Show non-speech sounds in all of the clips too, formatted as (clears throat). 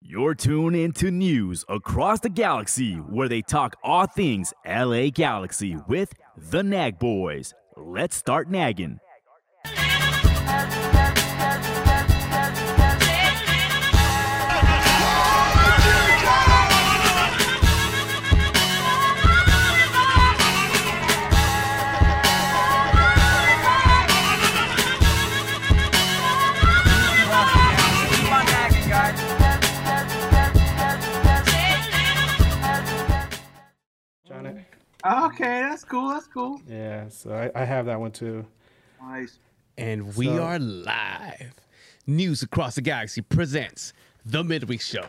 You're tuned into news across the galaxy where they talk all things LA Galaxy with the Nag Boys. Let's start nagging. Okay, that's cool. That's cool. Yeah, so I, I have that one too. Nice. And we So- are live. News Across the Galaxy presents The Midweek Show.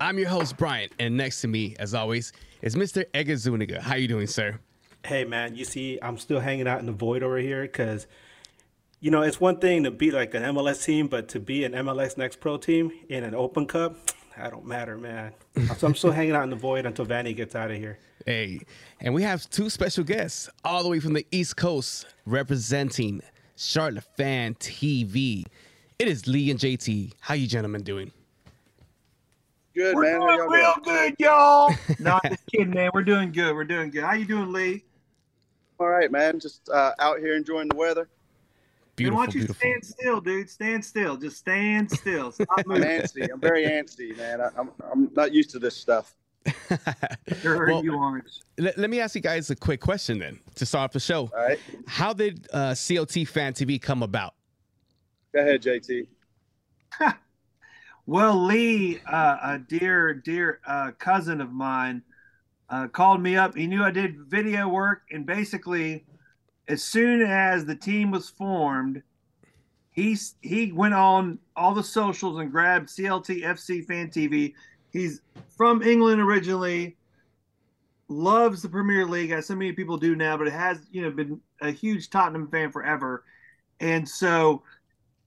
I'm your host, Brian, and next to me, as always, is Mr. Edgar Zuniga. How you doing, sir? Hey man, you see, I'm still hanging out in the void over here because, you know, it's one thing to be like an MLS team, but to be an MLS Next Pro team in an Open Cup, that don't matter, man. (laughs) So I'm still hanging out in the void until Vanney gets out of here. Hey, and we have two special guests all the way from the East Coast representing Charlotte Fan TV. It is Lee and JT. How you gentlemen doing? Good We're man. Doing real doing? good, y'all. (laughs) no, I'm just kidding, man. We're doing good. We're doing good. How you doing, Lee? All right, man. Just uh, out here enjoying the weather. Then Beautiful, why don't you beautiful. stand still, dude? Stand still. Just stand still. Stop I'm moving. antsy. I'm very antsy, man. I, I'm I'm not used to this stuff. Sure, Well- you let, let me ask you guys a quick question then to start off the show. All right. How did uh, CLT Fan TV come about? Go ahead, JT. (laughs) Well, Lee, uh, a dear, dear uh, cousin of mine, uh, called me up. He knew I did video work, and basically, as soon as the team was formed, he he went on all the socials and grabbed CLT FC Fan TV. He's from England originally, loves the Premier League, as so many people do now, but it has you know been a huge Tottenham fan forever, and so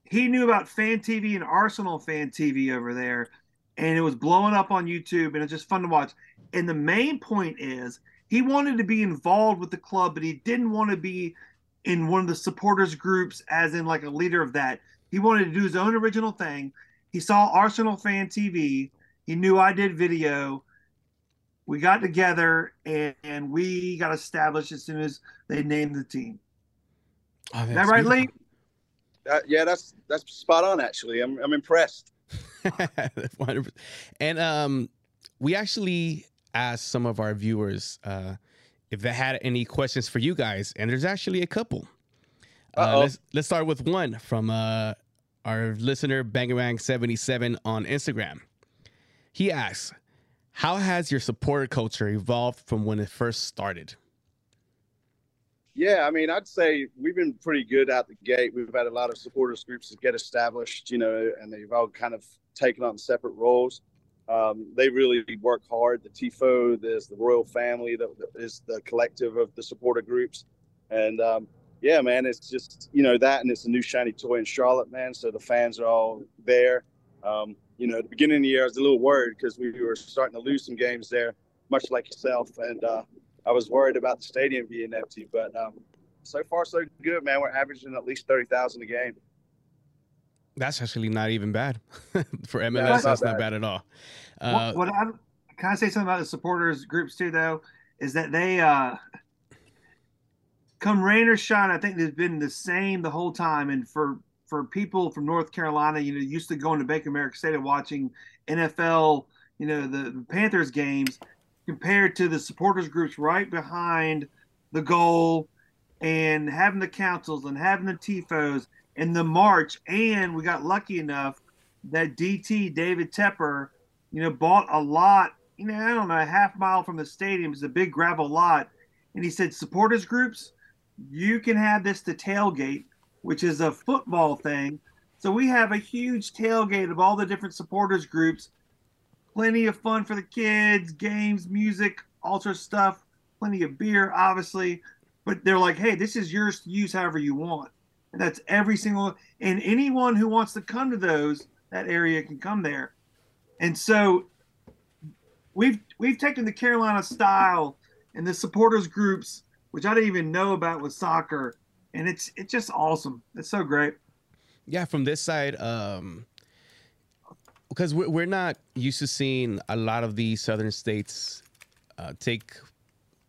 he knew about fan TV and Arsenal fan TV over there, and it was blowing up on YouTube, and it's just fun to watch. And the main point is he wanted to be involved with the club, but he didn't want to be in one of the supporters groups, as in like a leader of that. He wanted to do his own original thing. He saw Arsenal fan TV. He knew I did video. We got together and, and we got established as soon as they named the team. Oh, Is that right, Lee? Uh, yeah, that's that's spot on. Actually, I'm I'm impressed. (laughs) And um, we actually asked some of our viewers uh, if they had any questions for you guys, and there's actually a couple. Uh, let's let's start with one from uh, our listener Bangarang77 on Instagram. He asks, "How has your supporter culture evolved from when it first started?" Yeah, I mean, I'd say we've been pretty good out the gate. We've had a lot of supporters groups that get established, you know, and they've all kind of taken on separate roles. Um, they really work hard. The TIFO, there's the royal family, that is the collective of the supporter groups, and um, yeah, man, it's just you know that, and it's a new shiny toy in Charlotte, man. So the fans are all there. Um, you know, at the beginning of the year, I was a little worried because we were starting to lose some games there, much like yourself, and uh, I was worried about the stadium being empty. But um, so far, so good, man. We're averaging at least thirty thousand a game. That's actually not even bad (laughs) for MLS. not that's not bad. bad at all. Uh, what, what I can I say something about the supporters groups too, though, is that they uh come rain or shine, I think they've been the same the whole time. And for for people from North Carolina, you know, used to going to Bank of America Stadium watching NFL, you know, the, the Panthers games, compared to the supporters groups right behind the goal, and having the councils and having the tifos and the march. And we got lucky enough that DT David Tepper you know, bought a lot, you know, I don't know, a half mile from the stadium. It's a big gravel lot. And he said, supporters groups, you can have this to tailgate, which is a football thing. So we have a huge tailgate of all the different supporters groups. Plenty of fun for the kids, games, music, all sorts of stuff, plenty of beer, obviously. But they're like, hey, this is yours to use however you want. And that's every single and anyone who wants to come to those, that area can come there. And so we've we've taken the Carolina style and the supporters groups, which I didn't even know about with soccer, and it's it's just awesome. It's so great. yeah, from this side, um, because we're, not used to seeing a lot of the southern states uh, take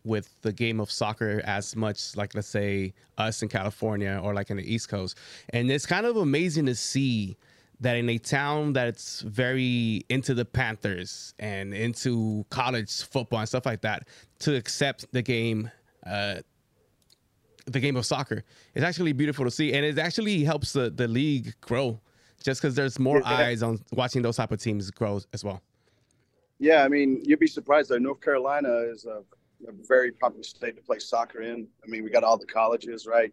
with the game of soccer as much like let's say us in California or like in the East Coast. And it's kind of amazing to see that in a town that's very into the Panthers and into college football and stuff like that to accept the game uh, the game of soccer. It's actually beautiful to see and it actually helps the, the league grow just because there's more Yeah. eyes on watching those type of teams grow as well. Yeah, I mean, you'd be surprised though. North Carolina is a, a very popular state to play soccer in. I mean, we got all the colleges, right?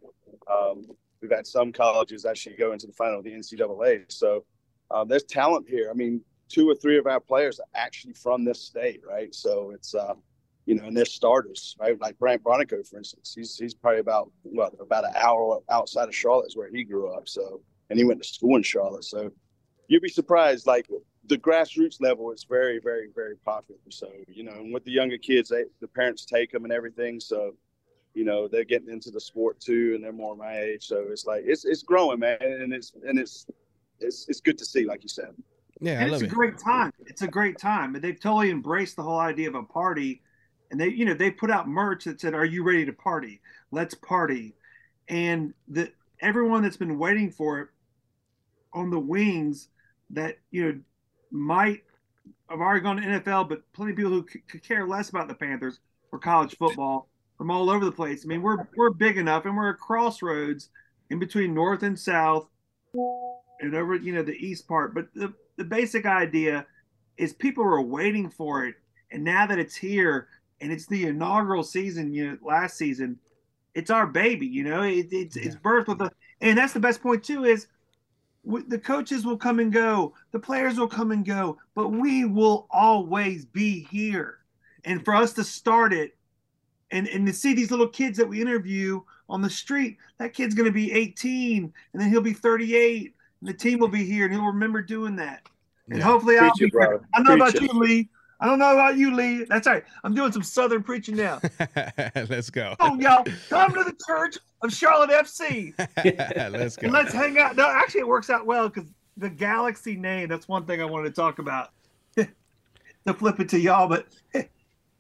Um, we've had some colleges actually go into the final of the NCAA. So um, there's talent here. I mean, two or three of our players are actually from this state, right? So it's, uh, you know, and they're starters, right? Like Brandt Bronico, for instance, he's he's probably about well about an hour outside of Charlotte is where he grew up. So and he went to school in Charlotte. So you'd be surprised, like the grassroots level is very, very, very popular. So, you know, and with the younger kids, they, the parents take them and everything. So, you know, they're getting into the sport too, and they're more my age. So it's like it's it's growing, man, and it's and it's it's it's good to see, like you said. Yeah, I and love it's a it. great time. It's a great time, and they've totally embraced the whole idea of a party. And they, you know, they put out merch that said, "Are you ready to party? Let's party!" And the everyone that's been waiting for it on the wings that you know might have already gone to NFL, but plenty of people who c- could care less about the Panthers or college football from all over the place. I mean, we're we're big enough, and we're a crossroads in between North and South, and over you know the East part. But the the basic idea is people are waiting for it, and now that it's here, and it's the inaugural season, you know, last season, it's our baby. You know, it, it's it's birthed with a, and that's the best point too is w- the coaches will come and go, the players will come and go, but we will always be here. And for us to start it and, and to see these little kids that we interview on the street, that kid's going to be 18 and then he'll be 38 and the team will be here and he'll remember doing that. And Yeah. hopefully I'll be it, I know Preach about it. you, Lee. I don't know about you, Lee. That's right. I'm doing some Southern preaching now. (laughs) Let's go. Oh, y'all, come to the church of Charlotte FC. (laughs) Let's go. And let's hang out. No, actually, it works out well because the Galaxy name, that's one thing I wanted to talk about. (laughs) to flip it to y'all, but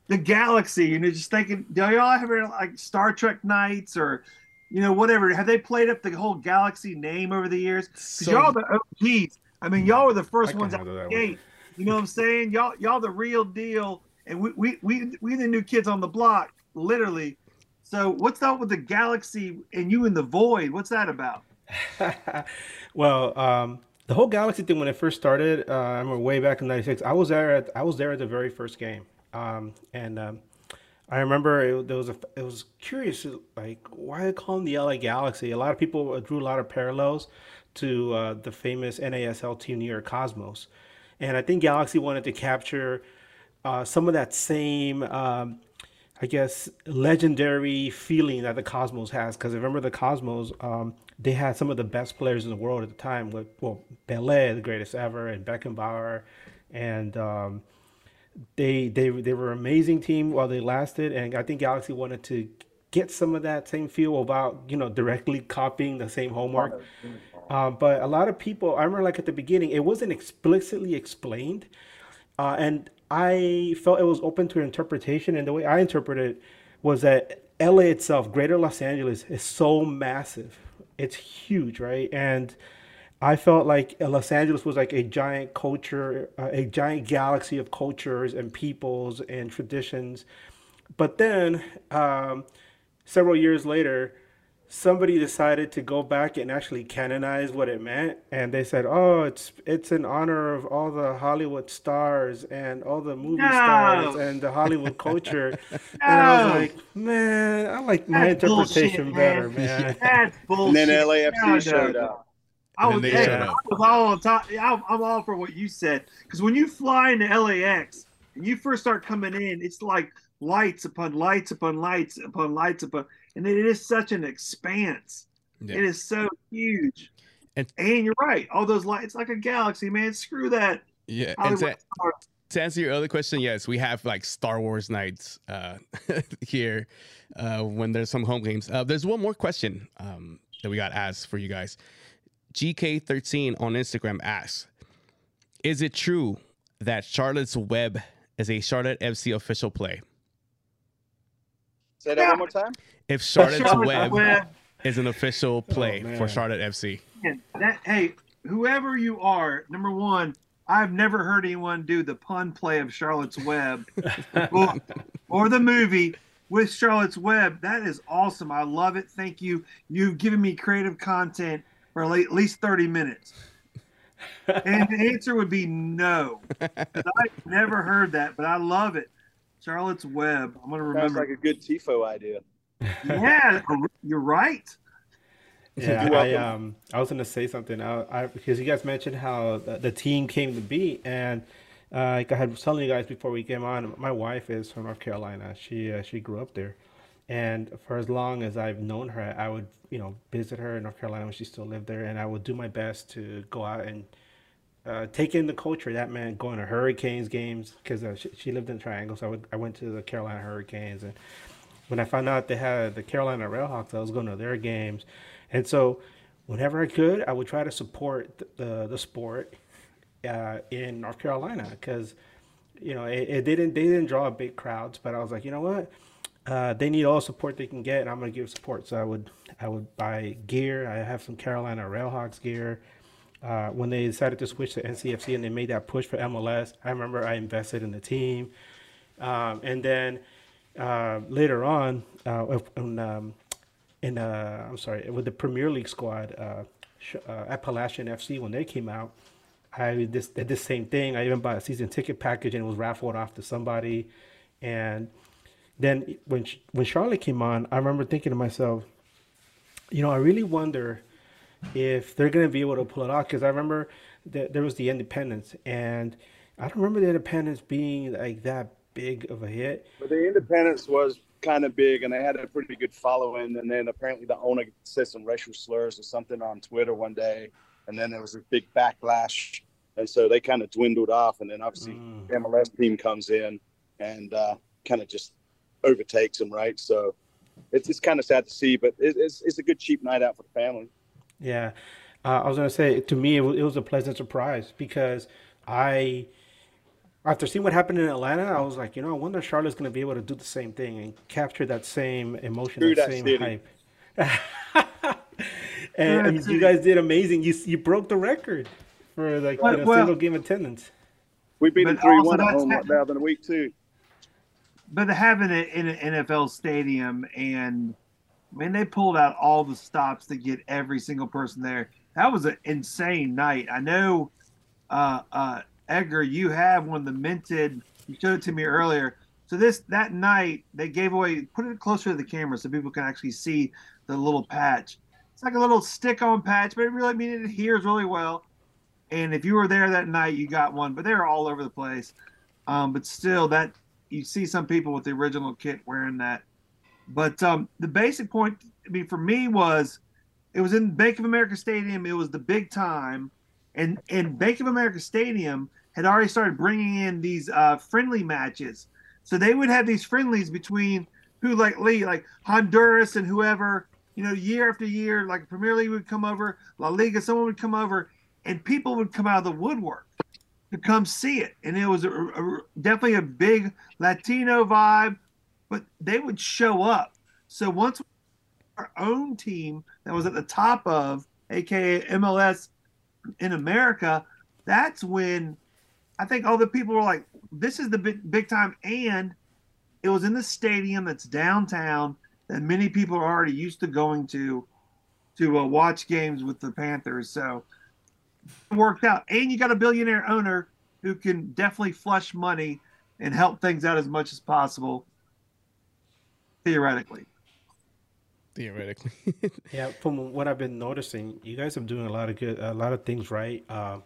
the Galaxy, you know, just thinking, do y'all have any, like Star Trek nights or, you know, whatever? Have they played up the whole Galaxy name over the years? Because So- y'all the OGs. I mean, y'all were the first ones out the gate. You know what I'm saying? Y'all, y'all the real deal. And we, we, we, we the new kids on the block, literally. So what's up with the Galaxy and you in the void? What's that about? (laughs) well, um, the whole Galaxy thing when it first started, uh, I remember way back in '96. I was there. At, I was there at the very first game, um, and um, I remember it, there was a. It was curious, like why they call them the LA Galaxy. A lot of people drew a lot of parallels to uh, the famous NASL team New York Cosmos, and I think Galaxy wanted to capture uh, some of that same. Um, I guess legendary feeling that the Cosmos has because remember the Cosmos um, they had some of the best players in the world at the time with well Pelé the greatest ever and Beckenbauer and um, they they they were an amazing team while they lasted and I think Galaxy wanted to get some of that same feel about you know directly copying the same homework um, but a lot of people I remember like at the beginning it wasn't explicitly explained uh, and I felt it was open to interpretation. And the way I interpreted it was that LA itself, Greater Los Angeles, is so massive. It's huge, right? And I felt like Los Angeles was like a giant culture, uh, a giant galaxy of cultures and peoples and traditions. But then, um, several years later, somebody decided to go back and actually canonize what it meant. And they said oh it's it's in honor of all the hollywood stars and all the movie No. stars and the hollywood culture. (laughs) And i was like man i like my That's bullshit, interpretation better man. That's And then LAFC No, no, showed up. I was, then hey, I up. was all on top. I'm, I'm all for what you said. Because when you fly into LAX you first start coming in, it's like lights upon lights upon lights upon lights upon, and it is such an expanse. Yeah. It is so huge. And- And, you're right. All those lights, like a galaxy, man. Screw that. Yeah, and to, to answer your other question, yes, we have like Star Wars nights uh, (laughs) here uh, when there's some home games. Uh, there's one more question um, that we got asked for you guys. GK13 on Instagram asks, Is it true that Charlotte's Web is a Charlotte FC official play? Say that one more time. If Charlotte's Charlotte's Web, Web. is an official oh, play man. for Charlotte FC. That hey, whoever you are, number one, I've never heard anyone do the pun play of Charlotte's Web (laughs) or, or the movie with Charlotte's Web. That is awesome. I love it. Thank you. You've given me creative content for at least 30 minutes. And the answer would be no. I've never heard that, but I love it. Charlotte's Web. I'm going to Sounds remember. like a good tifo idea. yeah, you're right. Yeah, I um I was gonna say something. I, I because you guys mentioned how the, the team came to be, and uh, like I had was telling you guys before we came on, my wife is from North Carolina. She uh, she grew up there, and for as long as I've known her, I would you know visit her in North Carolina when she still lived there, and I would do my best to go out and uh, take in the culture. That meant going to Hurricanes games because uh, she, she lived in Triangle, so I would I went to the Carolina Hurricanes, and when I found out they had the Carolina Railhawks, I was going to their games, and so whenever I could, I would try to support the the, sport uh, in North Carolina because you know it, it didn't they didn't draw big crowds, but I was like, you know what, uh, they need all support they can get, and I'm gonna give support. So I would I would buy gear. I have some Carolina Railhawks gear. Uh, when they decided to switch to NCFC and they made that push for MLS, I remember I invested in the team. Um, and then uh, later on, uh, in, um, in uh, I'm sorry, with the Premier League squad, uh, Appalachian FC, when they came out, I did this, did the same thing. I even bought a season ticket package and it was raffled off to somebody. And then when when Charlotte came on, I remember thinking to myself, you know, I really wonder if they're going to be able to pull it off because I remember that there was the Independence, and I don't remember the Independence being like that big of a hit. But the Independence was kind of big, and they had a pretty good following. And then apparently the owner said some racial slurs or something on Twitter one day, and then there was a big backlash, and so they kind of dwindled off. And then obviously Mm. MLS team comes in and uh, kind of just overtakes them, right? So it's it's kind of sad to see, but it, it's it's a good cheap night out for the family. Yeah, uh, I was gonna say to me it was, it was a pleasant surprise because I, after seeing what happened in Atlanta, I was like, you know, I wonder if Charlotte's gonna be able to do the same thing and capture that same emotion, Screw that that same city. hype. (laughs) and I you guys did amazing. You you broke the record for like Well- you know, well- single game attendance. We beat them But three one at that's home happened- the other week too. But having it in an NFL stadium and I mean they pulled out all the stops to get every single person there. That was an insane night. I know uh uh Edgar, you have one of the minted you showed it to me earlier. So this that night they gave away put it closer to the camera so people can actually see the little patch. It's like a little stick on patch, but it really I mean it adheres really well. And if you were there that night, you got one, but they were all over the place. Um, but still, that you see some people with the original kit wearing that. But um, the basic point, I mean, for me was it was in Bank of America Stadium. It was the big time, and and Bank of America Stadium had already started bringing in these uh, friendly matches. So they would have these friendlies between who like Lee, like Honduras and whoever. You know, year after year, like Premier League would come over, La Liga, someone would come over, and people would come out of the woodwork to come see it. And it was a, a- definitely a big Latino vibe, but they would show up. So once our own team that was at the top of, aka MLS in America, that's when I think all the people were like, this is the big, big time. And it was in the stadium that's downtown that many people are already used to going to to uh, watch games with the Panthers. So worked out. And you got a billionaire owner who can definitely flush money and help things out as much as possible, theoretically. Theoretically. (laughs) Yeah, from what I've been noticing, you guys are doing a lot of good, a lot of things right. Um,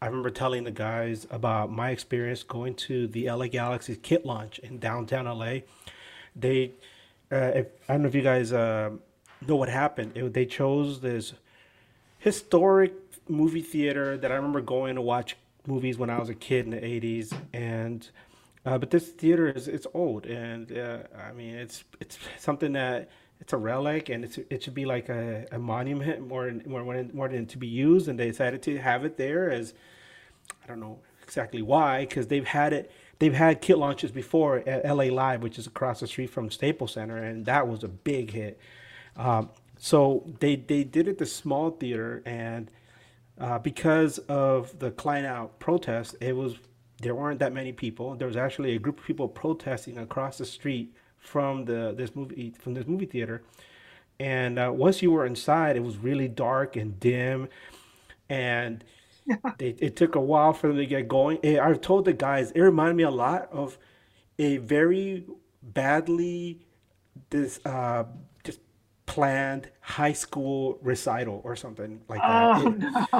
I remember telling the guys about my experience going to the LA Galaxy kit launch in downtown LA. They, uh, if, I don't know if you guys uh, know what happened. It, they chose this historic movie theater that I remember going to watch movies when I was a kid in the '80s, and uh, but this theater is it's old, and uh, I mean it's it's something that it's a relic, and it's it should be like a, a monument more more more than to be used, and they decided to have it there as I don't know exactly why, because they've had it. They've had kit launches before at LA Live, which is across the street from Staples Center, and that was a big hit. Um, so they they did it the small theater, and uh, because of the Klein out protest, it was there weren't that many people. There was actually a group of people protesting across the street from the this movie from this movie theater. And uh, once you were inside, it was really dark and dim, and (laughs) it, it took a while for them to get going. It, I've told the guys it reminded me a lot of a very badly this uh, planned high school recital or something like that. Oh, It-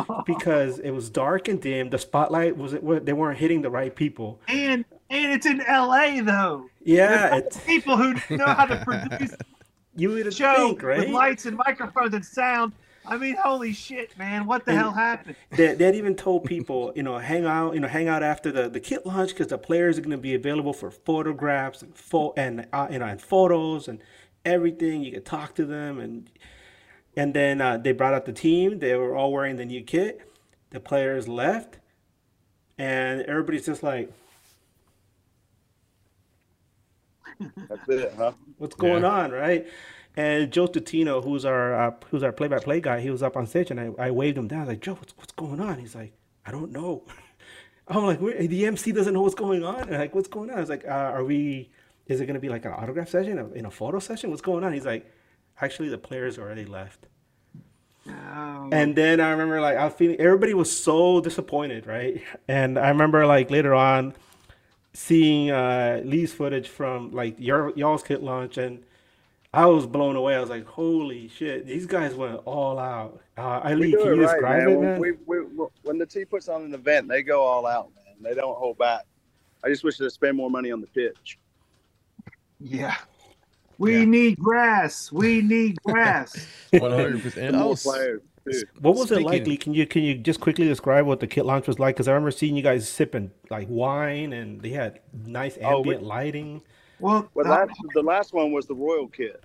no. because it was dark and dim. The spotlight was it they weren't hitting the right people. And and it's in L.A. though. Yeah, it's people who (laughs) know how to produce you would a show think, right? with lights and microphones and sound. I mean, holy shit, man! What the And- hell happened? They, they even told people, you know, hang out, you know, hang out after the, the kit launch because the players are going to be available for photographs and pho- and uh, you know and photos and everything. You could talk to them and and then uh, they brought out the team. They were all wearing the new kit. The players left, and everybody's just like, That's it, huh? what's going Yeah. on, right? And Joe Tutino, who's our uh, who's our play-by-play guy, he was up on stage, and I, I waved him down. I was like, Joe, what's what's going on? He's like, I don't know. (laughs) I'm like, the MC doesn't know what's going on. And like, what's going on? I was like, uh, are we? Is it gonna be like an autograph session, a, in a photo session? What's going on? He's like, actually, the players already left. Oh, And then I remember like I was feeling everybody was so disappointed, right? And I remember like later on seeing uh Lee's footage from like your y'all's kit launch and I was blown away. I was like, "Holy shit! These guys went all out." Uh, I We Lee, do can it you right, describe man. it, When, man? we, we, when the team puts on an event, they go all out, man. They don't hold back. I just wish they'd spend more money on the pitch. Yeah. We Yeah. need grass. We need (laughs) grass. One hundred percent. The more s- players, too. What was it like, Lee? Can you can you just quickly describe what the kit launch was like? Because I remember seeing you guys sipping like wine, and they had nice Oh, we- ambient lighting. Well, Well, uh, last, the last one was the Royal kit,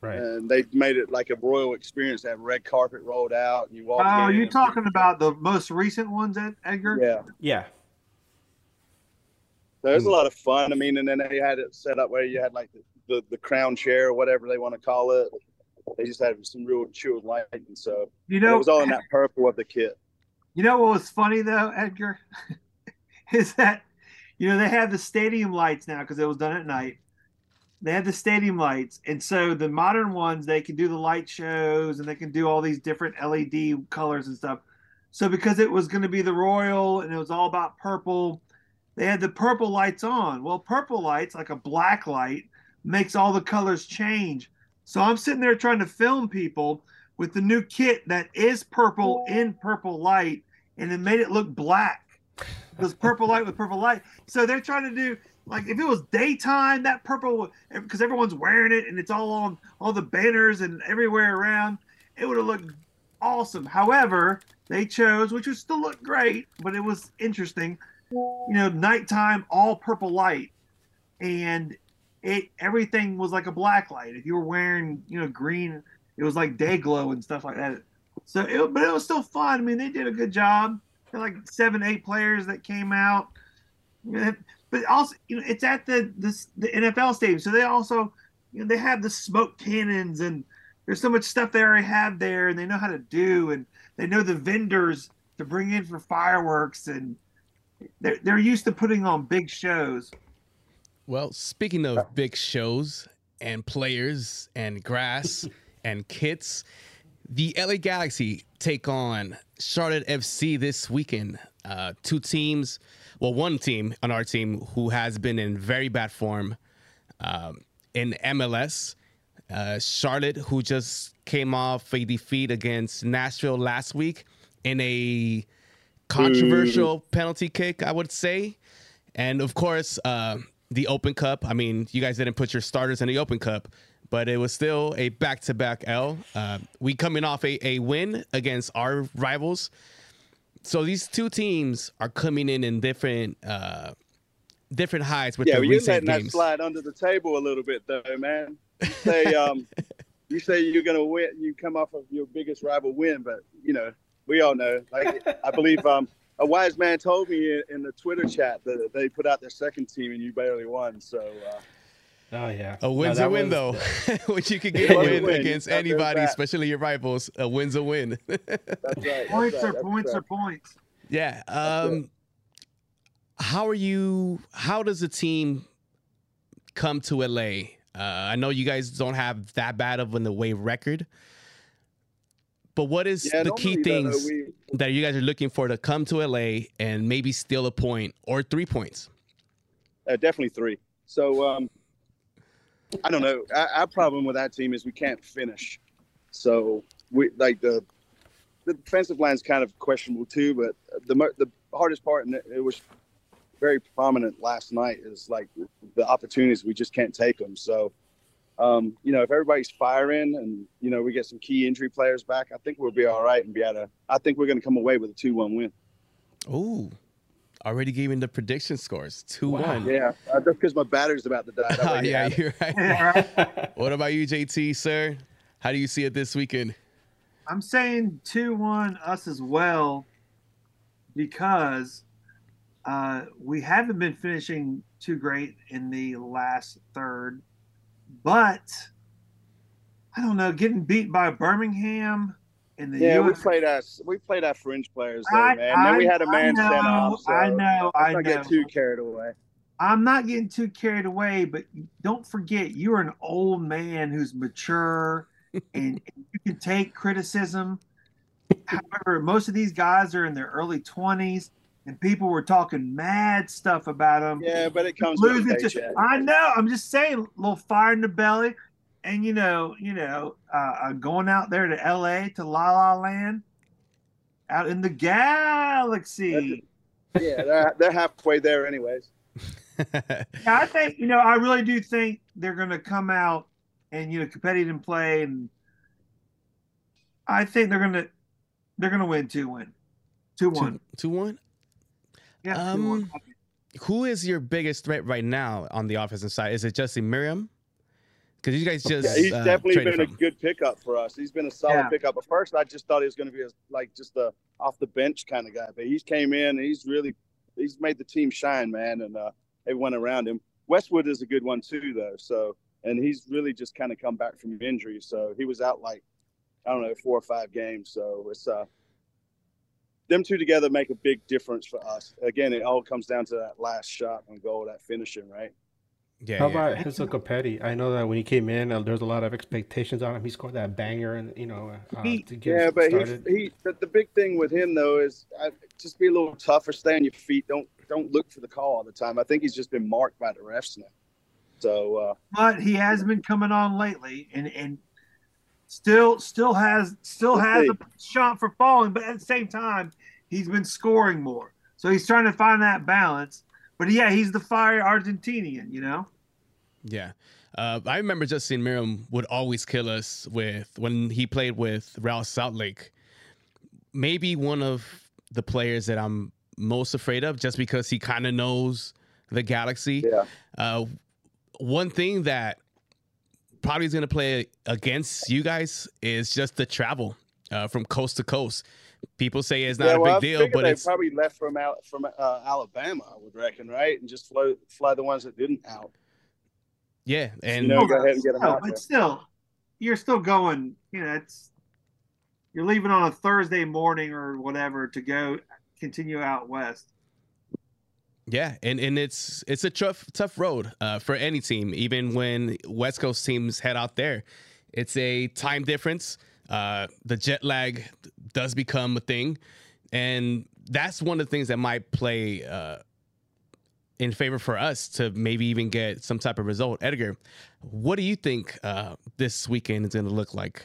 Right. and they made it like a royal experience. They have red carpet rolled out, and you walk. oh, in you and- talking about the most recent ones, Ed- Edgar? Yeah, Yeah. It was a mm. lot of fun. I mean, and then they had it set up where you had like the, the, the crown chair or whatever they want to call it. They just had some real chilled lighting, so You know, it was all in that purple of the kit. You know what was funny though, Edgar, (laughs) is that you know they have the stadium lights now because it was done at night. They have the stadium lights, and so the modern ones they can do the light shows and they can do all these different LED colors and stuff. So because it was going to be the Royal and it was all about purple, they had the purple lights on. Well, purple lights like a black light makes all the colors change. So I'm sitting there trying to film people with the new kit that is purple in purple light and it made it look black. It was purple light with purple light. So they're trying to do like if it was daytime, that purple because everyone's wearing it and it's all on all the banners and everywhere around, it would have looked awesome. However, they chose, which would still look great, but it was interesting. You know, nighttime, all purple light, and it everything was like a black light. If you were wearing, you know, green, it was like day glow and stuff like that. So, it, but it was still fun. I mean, they did a good job. There were like seven, eight players that came out. But also, you know, it's at the the NFL stadium, so they also, you know, they have the smoke cannons and there's so much stuff they already have there, and they know how to do, and they know the vendors to bring in for fireworks, and they're they're used to putting on big shows. Well, speaking of big shows and players and grass (laughs) and kits, the LA Galaxy take on Charlotte FC this weekend. Uh, two teams, well, one team on our team who has been in very bad form um, in MLS. Uh, Charlotte, who just came off a defeat against Nashville last week in a controversial penalty kick, I would say. And of course, uh, the Open Cup. I mean, you guys didn't put your starters in the Open Cup, but it was still a back-to-back L. Uh, we coming off a, a win against our rivals. So these two teams are coming in in different uh, different highs with yeah, the but you're recent letting that slide under the table a little bit, though, man. You say, um, (laughs) you say you're gonna win. You come off of your biggest rival win, but you know we all know. Like I believe um, a wise man told me in, in, the Twitter chat that they put out their second team and you barely won. So. Uh, oh yeah, a win's no, a win was, though. (laughs) Which you could get a win, win against anybody, especially your rivals. A win's a win. (laughs) that's right. points right, are points right. are points. Yeah. Um, how are you? How does a team come to LA? Uh, I know you guys don't have that bad of an away record, but what is yeah, the key things we, that you guys are looking for to come to LA and maybe steal a point or three points? Uh, definitely three. So um, I don't know. Our, our, problem with that team is we can't finish. So we like the the defensive line is kind of questionable too. But the the hardest part, and it was very prominent last night, is like the opportunities we just can't take them. So um, you know, if everybody's firing and you know we get some key injury players back, I think we'll be all right and be able to. I think we're going to come away with a two-one win. Ooh, already giving the prediction scores two wow. one. Yeah, uh, just because my battery's about to die. oh, (laughs) yeah, you're right. (laughs) what about you, JT, sir? How do you see it this weekend? I'm saying two one us as well because uh, we haven't been finishing too great in the last third but I don't know, getting beat by Birmingham in the yeah, US. we played as we played our fringe players, though, I, man. I, then we had a man know, sent off. So I know, I know. Get too carried away. I'm not getting too carried away, but don't forget, you're an old man who's mature, (laughs) and, and you can take criticism. However, most of these guys are in their early 20s and people were talking mad stuff about him. Yeah, but it comes losing to. I know. I'm just saying, a little fire in the belly, and you know, you know, uh, uh going out there to L.A. to La La Land, out in the galaxy. yeah, they're, they're halfway there, anyways. (laughs) yeah, I think you know, I really do think they're going to come out and you know, competitive play, and I think they're going to they're going to win two win. Two one. Two, two one. Yeah. Um, who is your biggest threat right now on the offensive side? Is it Justin Meram? Because you guys just yeah, he's uh, definitely been a good pickup for us. He's been a solid yeah. pickup. At first, I just thought he was going to be a, like just a off the bench kind of guy, but he's came in and he's really he's made the team shine, man, and uh, everyone around him. Westwood is a good one too, though. So and he's really just kind of come back from injury. So he was out like I don't know four or five games. So it's uh them two together make a big difference for us. Again, it all comes down to that last shot on goal, that finishing, right? Yeah. How yeah. about Enzo Copetti? I know that when he came in, uh, there's a lot of expectations on him. He scored that banger, and you know, uh, he, yeah. But started. he, he, the, the big thing with him though is uh, just be a little tougher, stay on your feet. Don't don't look for the call all the time. I think he's just been marked by the refs now. So, uh, but he has been coming on lately, and and still still has still has a shot for falling, but at the same time, he's been scoring more. So he's trying to find that balance. But yeah, he's the fire Argentinian, you know. Yeah. Uh, I remember Justin Meram would always kill us with when he played with Real Salt Lake. Maybe one of the players that I'm most afraid of, just because he kind of knows the Galaxy. Yeah. Uh, one thing that probably is going to play against you guys is just the travel uh, from coast to coast. People say it's not yeah, well, a big deal, but they it's probably left from out from uh, Alabama, I would reckon, right, and just fly fly the ones that didn't out. Yeah, and you know, go ahead and get them out. But there. still, you're still going. You know, it's you're leaving on a Thursday morning or whatever to go continue out west. Yeah, and, and it's it's a tough tough road uh, for any team, even when West Coast teams head out there. It's a time difference. Uh, the jet lag does become a thing, and that's one of the things that might play uh, in favor for us to maybe even get some type of result. Edgar, what do you think uh, this weekend is going to look like?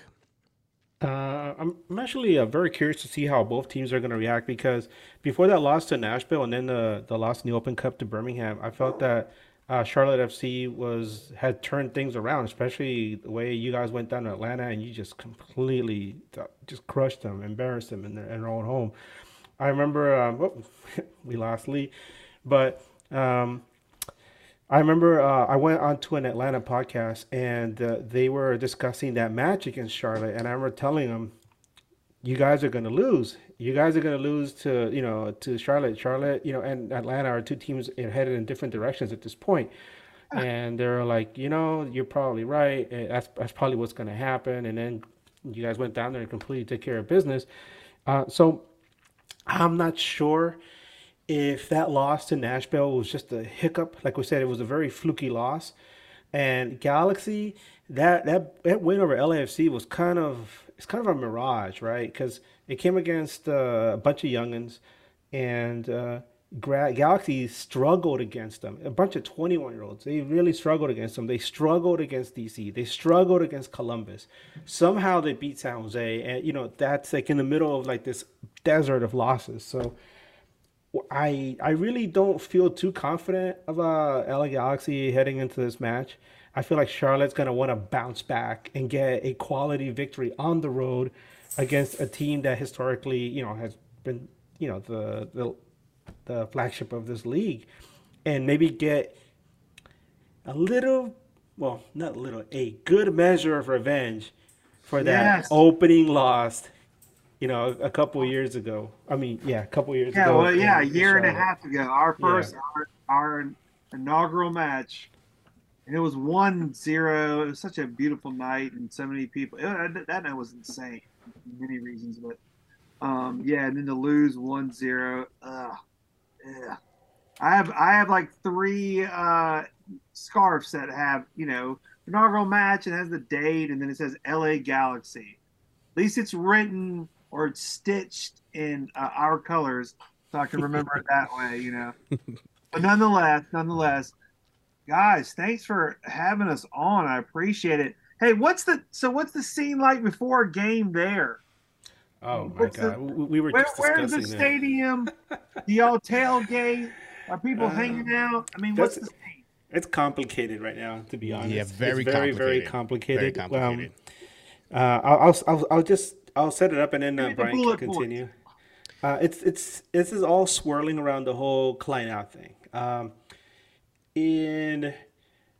Uh, I'm, I'm actually uh, very curious to see how both teams are going to react because before that loss to Nashville and then the, the loss in the Open Cup to Birmingham, I felt that uh, Charlotte FC was had turned things around, especially the way you guys went down to Atlanta and you just completely just crushed them, embarrassed them in their, in their own home. I remember um, oh, (laughs) we lost Lee, but um, I remember uh, I went onto an Atlanta podcast and uh, they were discussing that match against Charlotte, and I remember telling them, "You guys are going to lose," you guys are going to lose to you know to Charlotte. Charlotte, you know, and Atlanta are two teams headed in different directions at this point. And they're like, you know, you're probably right. That's that's probably what's going to happen. And then you guys went down there and completely took care of business. Uh, so I'm not sure if that loss to Nashville was just a hiccup. Like we said, it was a very fluky loss. And Galaxy, that that that win over LAFC was kind of it's kind of a mirage, right? Because it came against uh, a bunch of youngins, and uh, Galaxy struggled against them. A bunch of 21 year olds. They really struggled against them. They struggled against DC. They struggled against Columbus. Somehow they beat San Jose, and you know that's like in the middle of like this desert of losses. So. I I really don't feel too confident about LA Galaxy heading into this match. I feel like Charlotte's gonna want to bounce back and get a quality victory on the road against a team that historically, you know, has been, you know, the the the flagship of this league, and maybe get a little, well, not a little, a good measure of revenge for that yes. opening loss. You know, a couple years ago. I mean, yeah, a couple years yeah, ago. Well, yeah, a year and a half ago, our first, yeah. our, our inaugural match and it was one zero. It was such a beautiful night and so many people. It, that night was insane, many reasons, but um, yeah. And then to lose one zero, ugh, yeah. I have I have like three uh, scarves that have you know inaugural match and has the date and then it says L.A. Galaxy. At least it's written or it's stitched in uh, our colors, so I can remember it that way. You know. (laughs) But nonetheless, nonetheless, guys, thanks for having us on. I appreciate it. Hey, what's the so what's the scene like before a game there? Oh my what's god, the, we were where, just where's the stadium? Do y'all tailgate? Are people uh, hanging out? I mean, what's the scene? It's complicated right now, to be honest. Yeah, very, it's very, complicated. very complicated. Very complicated. Um, uh, I'll, I'll, I'll just I'll set it up and then uh, Brian can continue. Uh, it's it's this is all swirling around the whole Klein out thing. Um, in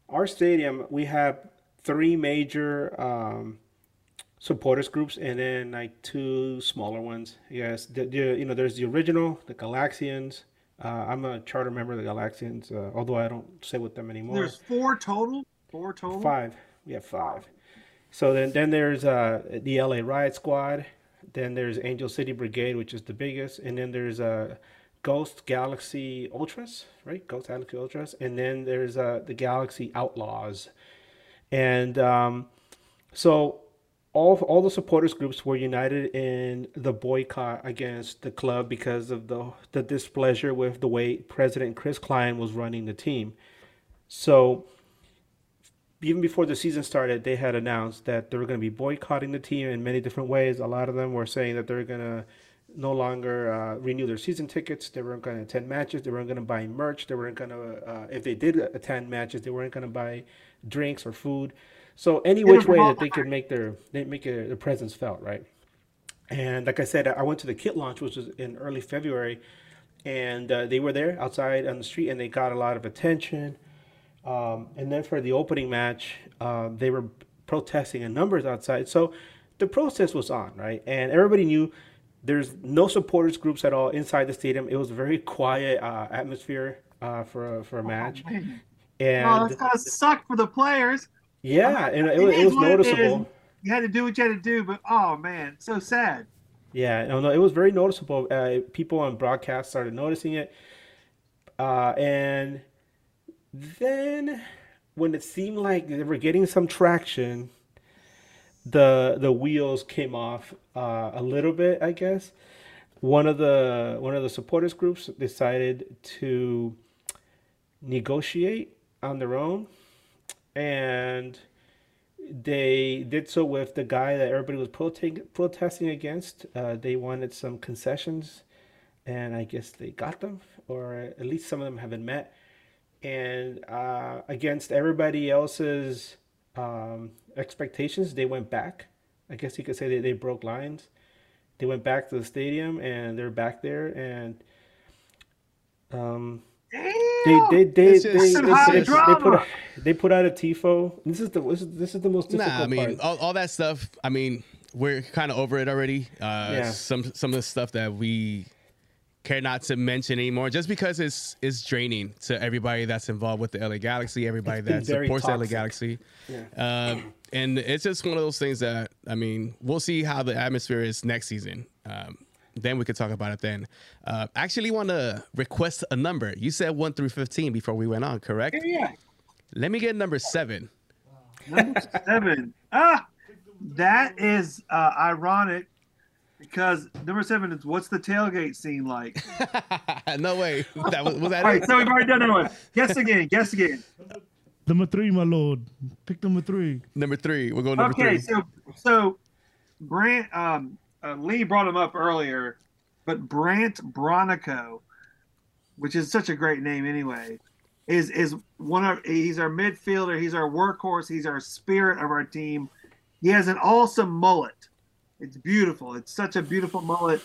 our stadium, we have three major um, supporters groups and then like two smaller ones. Yes, the, the, you know, there's the original, the Galaxians. Uh, I'm a charter member of the Galaxians, uh, although I don't sit with them anymore. There's four total. Four total. Five. We have five. So then, then there's uh, the LA Riot Squad. Then there's Angel City Brigade, which is the biggest, and then there's uh, Ghost Galaxy Ultras, right? Ghost Galaxy Ultras, and then there's uh, the Galaxy Outlaws, and um, so all all the supporters groups were united in the boycott against the club because of the the displeasure with the way President Chris Klein was running the team. So even before the season started, they had announced that they were going to be boycotting the team in many different ways. A lot of them were saying that they're going to no longer uh, renew their season tickets. They weren't going to attend matches. They weren't going to buy merch. They weren't going to, uh, if they did attend matches, they weren't going to buy drinks or food. So any which way that they could make their they make their presence felt, right? And like I said, I went to the kit launch, which was in early February, and uh, they were there outside on the street, and they got a lot of attention. Um, and then for the opening match, uh, they were protesting in numbers outside. So the protest was on, right? And everybody knew there's no supporters groups at all inside the stadium. It was a very quiet uh, atmosphere uh, for a, for a oh, match. Oh, and oh, it's gotta suck for the players. Yeah, and it, it, it was noticeable. It you had to do what you had to do, but oh man, so sad. Yeah, no, no, it was very noticeable. Uh, people on broadcast started noticing it, uh, and then when it seemed like they were getting some traction, the the wheels came off uh, a little bit, I guess. One of the one of the supporters groups decided to negotiate on their own, and they did so with the guy that everybody was protesting protesting against. Uh, they wanted some concessions, and I guess they got them, or at least some of them have been met. And uh, against everybody else's um, expectations, they went back. I guess you could say they, they broke lines. They went back to the stadium and they're back there and um, they they they they, they, they, they, put a, they put out a tifo. This is the this is, this is the most difficult nah, I mean part. all, all that stuff. I mean we're kind of over it already. Uh, Yeah. Some some of the stuff that we care not to mention anymore, just because it's it's draining to everybody that's involved with the LA Galaxy, everybody that supports the LA toxic. Galaxy. Um, and it's just one of those things that I mean, we'll see how the atmosphere is next season. Um, then we could talk about it then. Uh, I actually want to request a number. You said one through fifteen before we went on, correct? Yeah. Let me get number seven. Number seven. Ah, that is uh, ironic because number seven is what's the tailgate scene like? (laughs) no way. That was, was that All right, it? so we've already done that one. Guess again. Guess again. Number three, my lord. Pick number three. Number three. We'll go number Okay, three. so so Brandt um, uh, Lee brought him up earlier, but Brandt Bronico, which is such a great name anyway, is is one of he's our midfielder, he's our workhorse, he's our spirit of our team. He has an awesome mullet. It's beautiful. It's such a beautiful mullet.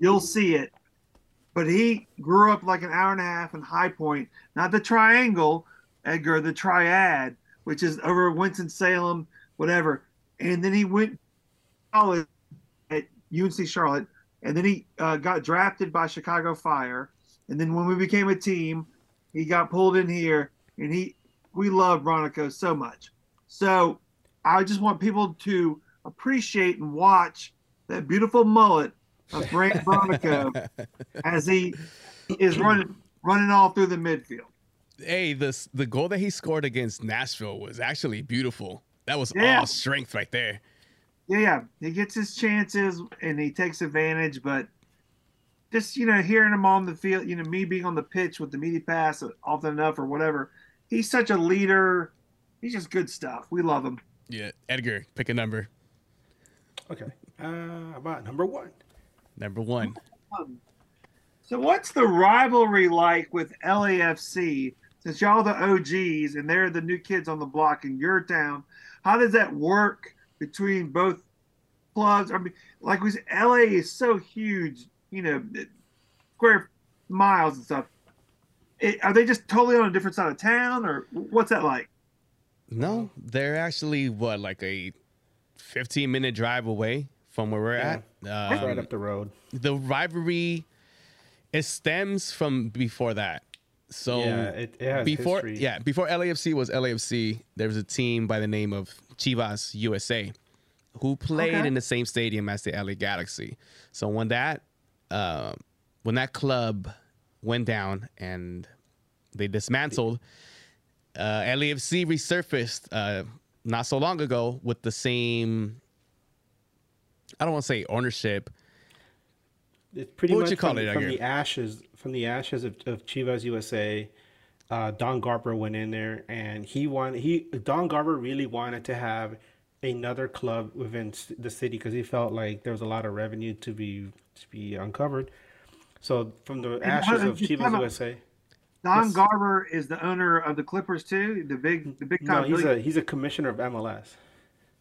You'll (laughs) see it. But he grew up like an hour and a half in High Point, not the triangle, Edgar, the triad, which is over Winston Salem, whatever. And then he went to college at UNC Charlotte, and then he uh, got drafted by Chicago Fire. And then when we became a team, he got pulled in here, and he we love Bronico so much. So I just want people to appreciate and watch that beautiful mullet of (laughs) Brandt Bronico as he is (clears throat) running running all through the midfield. Hey, this the goal that he scored against Nashville was actually beautiful. That was Yeah. all strength right there. Yeah, yeah, he gets his chances and he takes advantage, but just you know, hearing him on the field, you know, me being on the pitch with the media pass often enough or whatever, he's such a leader. He's just good stuff. We love him. Yeah, Edgar, pick a number. Okay. Uh, how about number one? Number one. So, what's the rivalry like with LAFC? Since y'all the OGs and they're the new kids on the block in your town, how does that work between both clubs? I mean, like we said, LA is so huge, you know, square miles and stuff. It, are they just totally on a different side of town, or what's that like? No, they're actually what like a 15 minute drive away from where we're Yeah. at. It's right Um, up the road. the rivalry it stems from before that. So yeah, it, it has before history. yeah before LAFC was LAFC, there was a team by the name of Chivas USA who played Okay. in the same stadium as the LA Galaxy. So when that uh, when that club went down and they dismantled, uh, LAFC resurfaced uh, not so long ago with the same. I don't want to say ownership. It's pretty What would you call from, it, from Edgar? the ashes from the ashes of, of Chivas USA. Uh, Don Garber went in there and he wanted he Don Garber really wanted to have another club within the city because he felt like there was a lot of revenue to be to be uncovered. So from the ashes of Chivas time out. USA, Don Yes. Garber is the owner of the Clippers too, the big, the big time. no, he's billion- a he's a commissioner of MLS.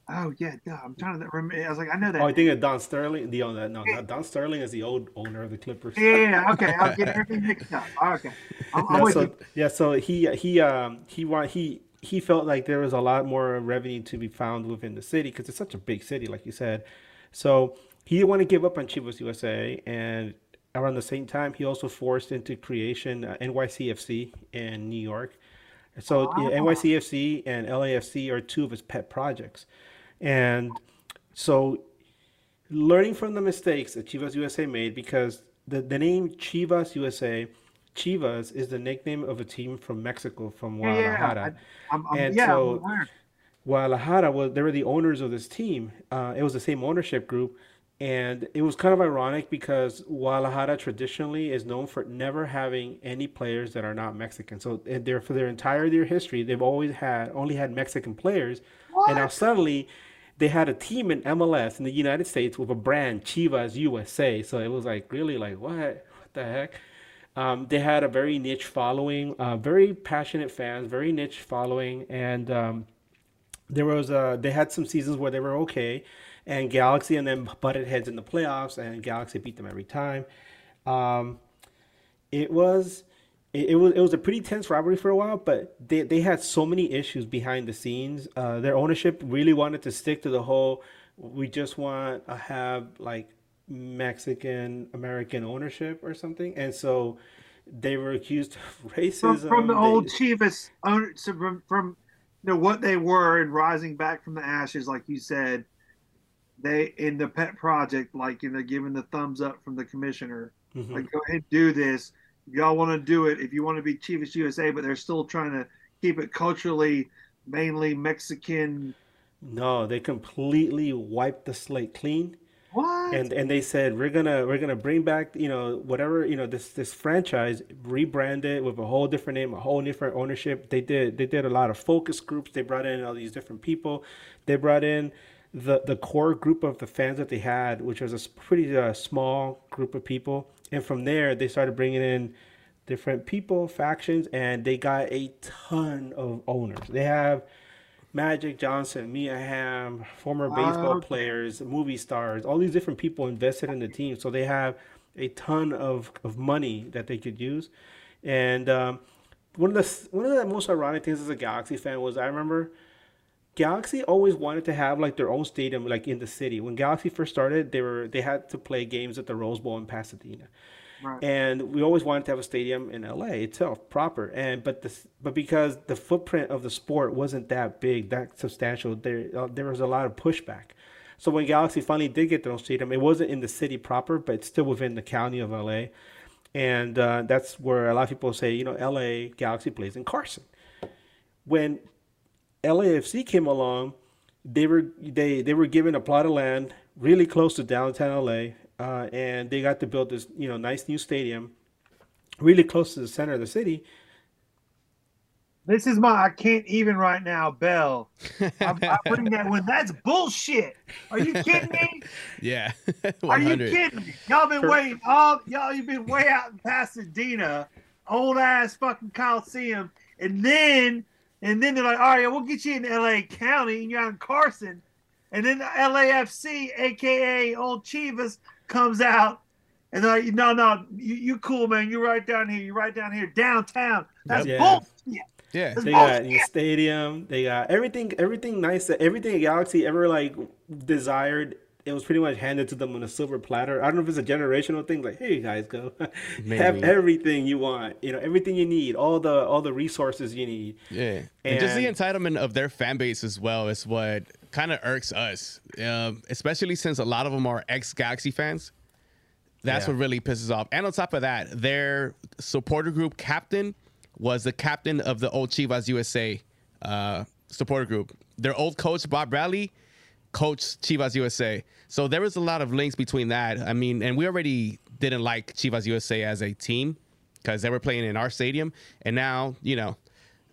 oh yeah, yeah, I'm trying to remember. I was like, I know that. Oh, I think of Don Sterling. The owner, no, not Don Sterling is the old owner of the Clippers. Yeah, yeah, yeah, okay. I'll get everything (laughs) mixed up. Okay, I'm, I'm yeah, so, you. yeah, so he he um he want he he felt like there was a lot more revenue to be found within the city because it's such a big city, like you said. So he didn't want to give up on Chivas USA, and around the same time, he also forced into creation uh, NYCFC in New York. So yeah, NYCFC and LAFC are two of his pet projects, and so learning from the mistakes that Chivas USA made because the, the name Chivas USA, Chivas is the nickname of a team from Mexico, from Yeah, yeah, I- And yeah, so-. Guadalajara was they were the owners of this team. Uh, it was the same ownership group, and it was kind of ironic because Guadalajara traditionally is known for never having any players that are not Mexican. So and their for their entire their history, they've always had only had Mexican players, and now suddenly they had a team in MLS in the United States with a brand Chivas USA. So it was like really like what what the heck. Um, they had a very niche following, uh, very passionate fans, very niche following, and um, there was uh they had some seasons where they were okay and galaxy and then butted heads in the playoffs and galaxy beat them every time. Um it was it, was it was a pretty tense rivalry for a while but they, they had so many issues behind the scenes. Uh their ownership really wanted to stick to the whole we just want to have like Mexican American ownership or something, and so they were accused of (laughs) racism. from, from the They- old Chivas owner, so from, from you know what they were and rising back from the ashes, like you said, they in the pet project, like you know, giving the thumbs up from the commissioner, Mhm. like go ahead do this. If y'all want to do it, if you want to be Chivas USA, but they're still trying to keep it culturally mainly Mexican. No, they completely wiped the slate clean. What? and and they said we're gonna we're gonna bring back you know whatever you know this this franchise rebrand it with a whole different name a whole different ownership they did they did a lot of focus groups they brought in all these different people they brought in the the core group of the fans that they had which was a pretty uh, small group of people and from there they started bringing in different people factions and they got a ton of owners they have Magic Johnson, Mia Hamm, former baseball players, movie stars, all these different people invested in the team. So they have a ton of, of money that they could use. And um, one of the one of the most ironic things as a Galaxy fan was I remember Galaxy always wanted to have like their own stadium like in the city. When Galaxy first started, they were they had to play games at the Rose Bowl in Pasadena. Right. and we always wanted to have a stadium in LA itself proper. And but this but because the footprint of the sport wasn't that big that substantial there uh, there was a lot of pushback. So when Galaxy finally did get their own stadium it wasn't in the city proper but it's still within the county of LA and uh, that's where a lot of people say you know LA Galaxy plays in Carson. When LAFC came along, they were they they were given a plot of land really close to downtown LA, uh, and they got to build this you know nice new stadium, really close to the center of the city. This is my I can't even right now, Bell. I, I (laughs) bring that one. That's bullshit. Are you kidding me? (laughs) Yeah. (laughs) Are you kidding me? Y'all been waiting all y'all you've been way out in Pasadena, old ass fucking Coliseum, and then and then they're like, all right, we'll get you in LA County and you're out in Carson. And then the LAFC, aka old Chivas, comes out and they're like, no, no, you, you cool, man. You're right down here. You're right down here, downtown. That's Yep. bullshit. Yeah. They got a stadium. They got everything everything nice that everything Galaxy ever like desired. It was pretty much handed to them on a silver platter. I don't know if it's a generational thing. Like, hey guys, go (laughs) have everything you want. You know, everything you need, all the all the resources you need. Yeah, and, just the entitlement of their fan base as well is what kind of irks us, um, especially since a lot of them are ex Galaxy fans. That's Yeah. what really pisses off. And on top of that, their supporter group captain was the captain of the old Chivas USA uh, supporter group. Their old coach Bob Bradley coached Chivas USA. So there was a lot of links between that. I mean, and we already didn't like Chivas USA as a team because they were playing in our stadium. And now, you know,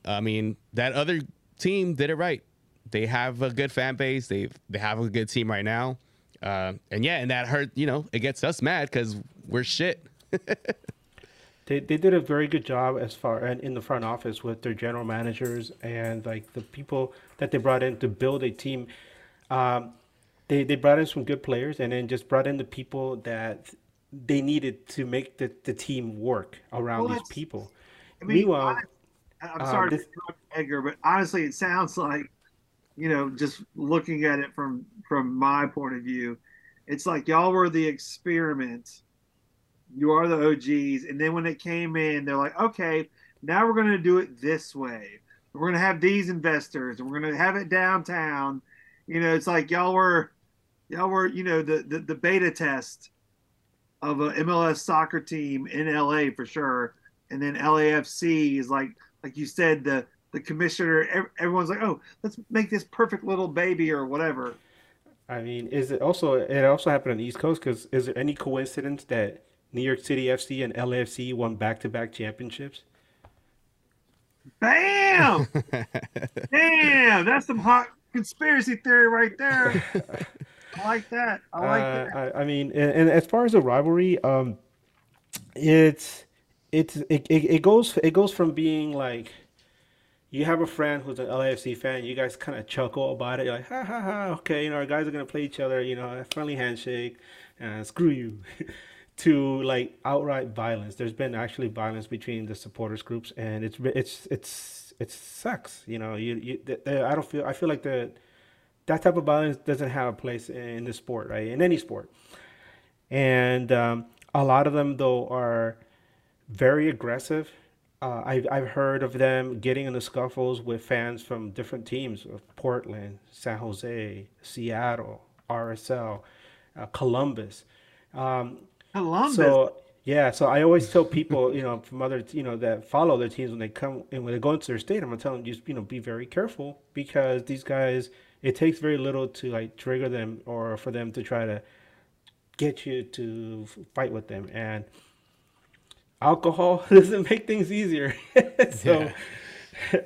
I mean, that other team did it right. They have a good fan base. They they have a good team right now. Uh, and yeah, and that hurt. You know, it gets us mad because we're shit. (laughs) They, they did a very good job as far and in the front office with their general managers and like the people that they brought in to build a team. Um, they they brought in some good players and then just brought in the people that they needed to make the, the team work around Well, these people. I mean, Meanwhile, I, I'm uh, sorry this- to interrupt Edgar, but honestly, it sounds like, you know, just looking at it from from my point of view, it's like y'all were the experiment. You are the OGs, and then when it came in, they're like, okay, now we're going to do it this way. We're going to have these investors, and we're going to have it downtown. You know, it's like y'all were, y'all were, you know, the the, the beta test of a MLS soccer team in LA for sure and then LAFC is like like you said the the commissioner everyone's like oh let's make this perfect little baby or whatever I mean, is it also it also happened on the East Coast? Because is there any coincidence that New York City FC and LAFC won back to back championships? bam (laughs) damn that's some hot conspiracy theory right there. (laughs) I like that. I like Uh, that. I, I mean, and, and as far as the rivalry, um, it's it's it, it, it goes it goes from being like you have a friend who's an LAFC fan, you guys kind of chuckle about it, you're like ha ha ha, okay, you know our guys are gonna play each other, you know, a friendly handshake, and screw you, (laughs) to like outright violence. There's been actually violence between the supporters groups, and it's it's it's it sucks, you know. You you the, the, I don't feel I feel like the that type of violence doesn't have a place in the sport, right? In any sport. And um, a lot of them, though, are very aggressive. Uh, I've, I've heard of them getting into scuffles with fans from different teams of Portland, San Jose, Seattle, RSL, uh, Columbus. Um, Columbus. so yeah, so I always tell people, you know, from other, you know, that follow their teams when they come and when they go into their state, I'm gonna tell them just, you know, be very careful because these guys, it takes very little to like trigger them or for them to try to get you to fight with them, and alcohol (laughs) doesn't make things easier. (laughs) so,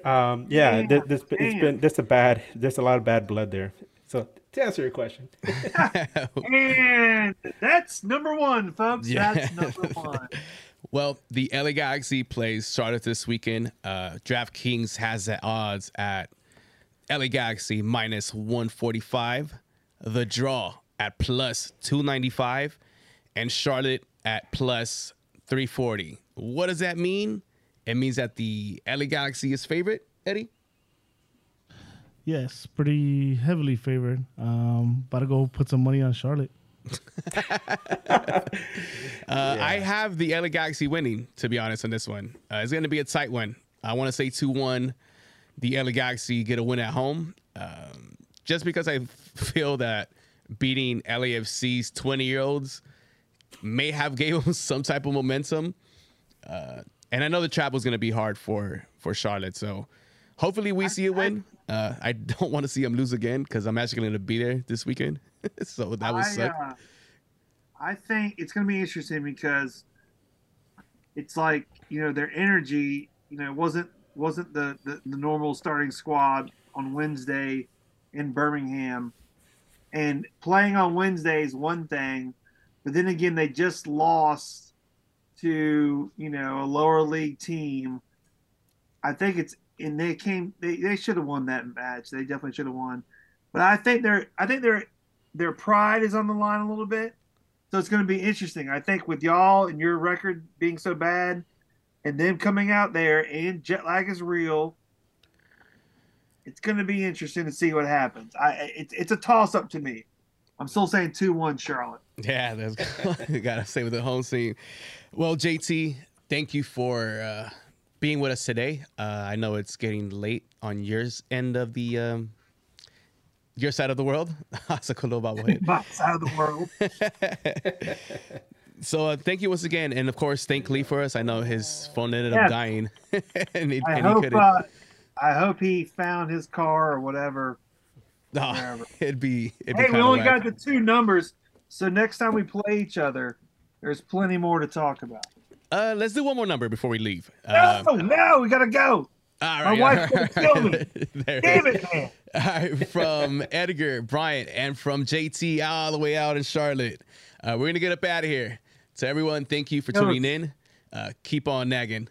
um, yeah, Damn, th- this it's damn. been there's a bad, there's a lot of bad blood there. So to answer your question, (laughs) and that's number one, folks. Yeah. That's number one. (laughs) Well, the LA Galaxy plays started this weekend. Uh, DraftKings has the odds at LA Galaxy minus 145, the draw at plus 295, and Charlotte at plus 340. What does that mean? It means that the LA Galaxy is favorite, Eddie? Yes, pretty heavily favored. Um, about to go put some money on Charlotte. (laughs) Uh, I have the LA Galaxy winning, to be honest, on this one. Uh, it's going to be a tight one. I want to say 2 1. The LA Galaxy get a win at home. Um, just because I (laughs) feel that beating LAFC's 20 year olds may have (laughs) gave them some type of momentum. Uh, and I know the trap was going to be hard for, for Charlotte. So hopefully we see a win. Uh, I don't want to see them lose again because I'm actually going to be there this weekend. (laughs) so that was I, suck. uh, I think it's going to be interesting because it's like you know their energy. You know, wasn't wasn't the, the the normal starting squad on Wednesday in Birmingham, and playing on Wednesday is one thing, but then again they just lost to you know a lower league team. I think it's and they came they, they should have won that match. They definitely should have won. But I think they're I think they're their pride is on the line a little bit. So it's going to be interesting. I think with y'all and your record being so bad, and them coming out there and jet lag is real, it's going to be interesting to see what happens. I it's it's a toss up to me. I'm still saying two one Charlotte. Yeah, that's (laughs) gotta say with the home scene. Well, JT, thank you for uh, being with us today. Uh, I know it's getting late on yours end of the um, your side of the world. Sa kaloba mo. Box out of the world. (laughs) so uh, thank you once again, and of course, thank Lee for us. I know his phone ended up dying, (laughs) and, he, I and he hope couldn't. uh, I hope he found his car or whatever. (laughs) Wherever. it'd be. It'd be Hey, we only whack. got the two numbers, so next time we play each other, there's plenty more to talk about. Uh, let's do one more number before we leave. Um, no, no, we gotta go. all My right, wife's gonna kill me. (laughs) Damn it, man. All right, from Edgar, Bryant, and from JT all the way out in Charlotte. Uh, we're to get up out of here. To everyone, thank you for tuning in. Uh, keep on nagging.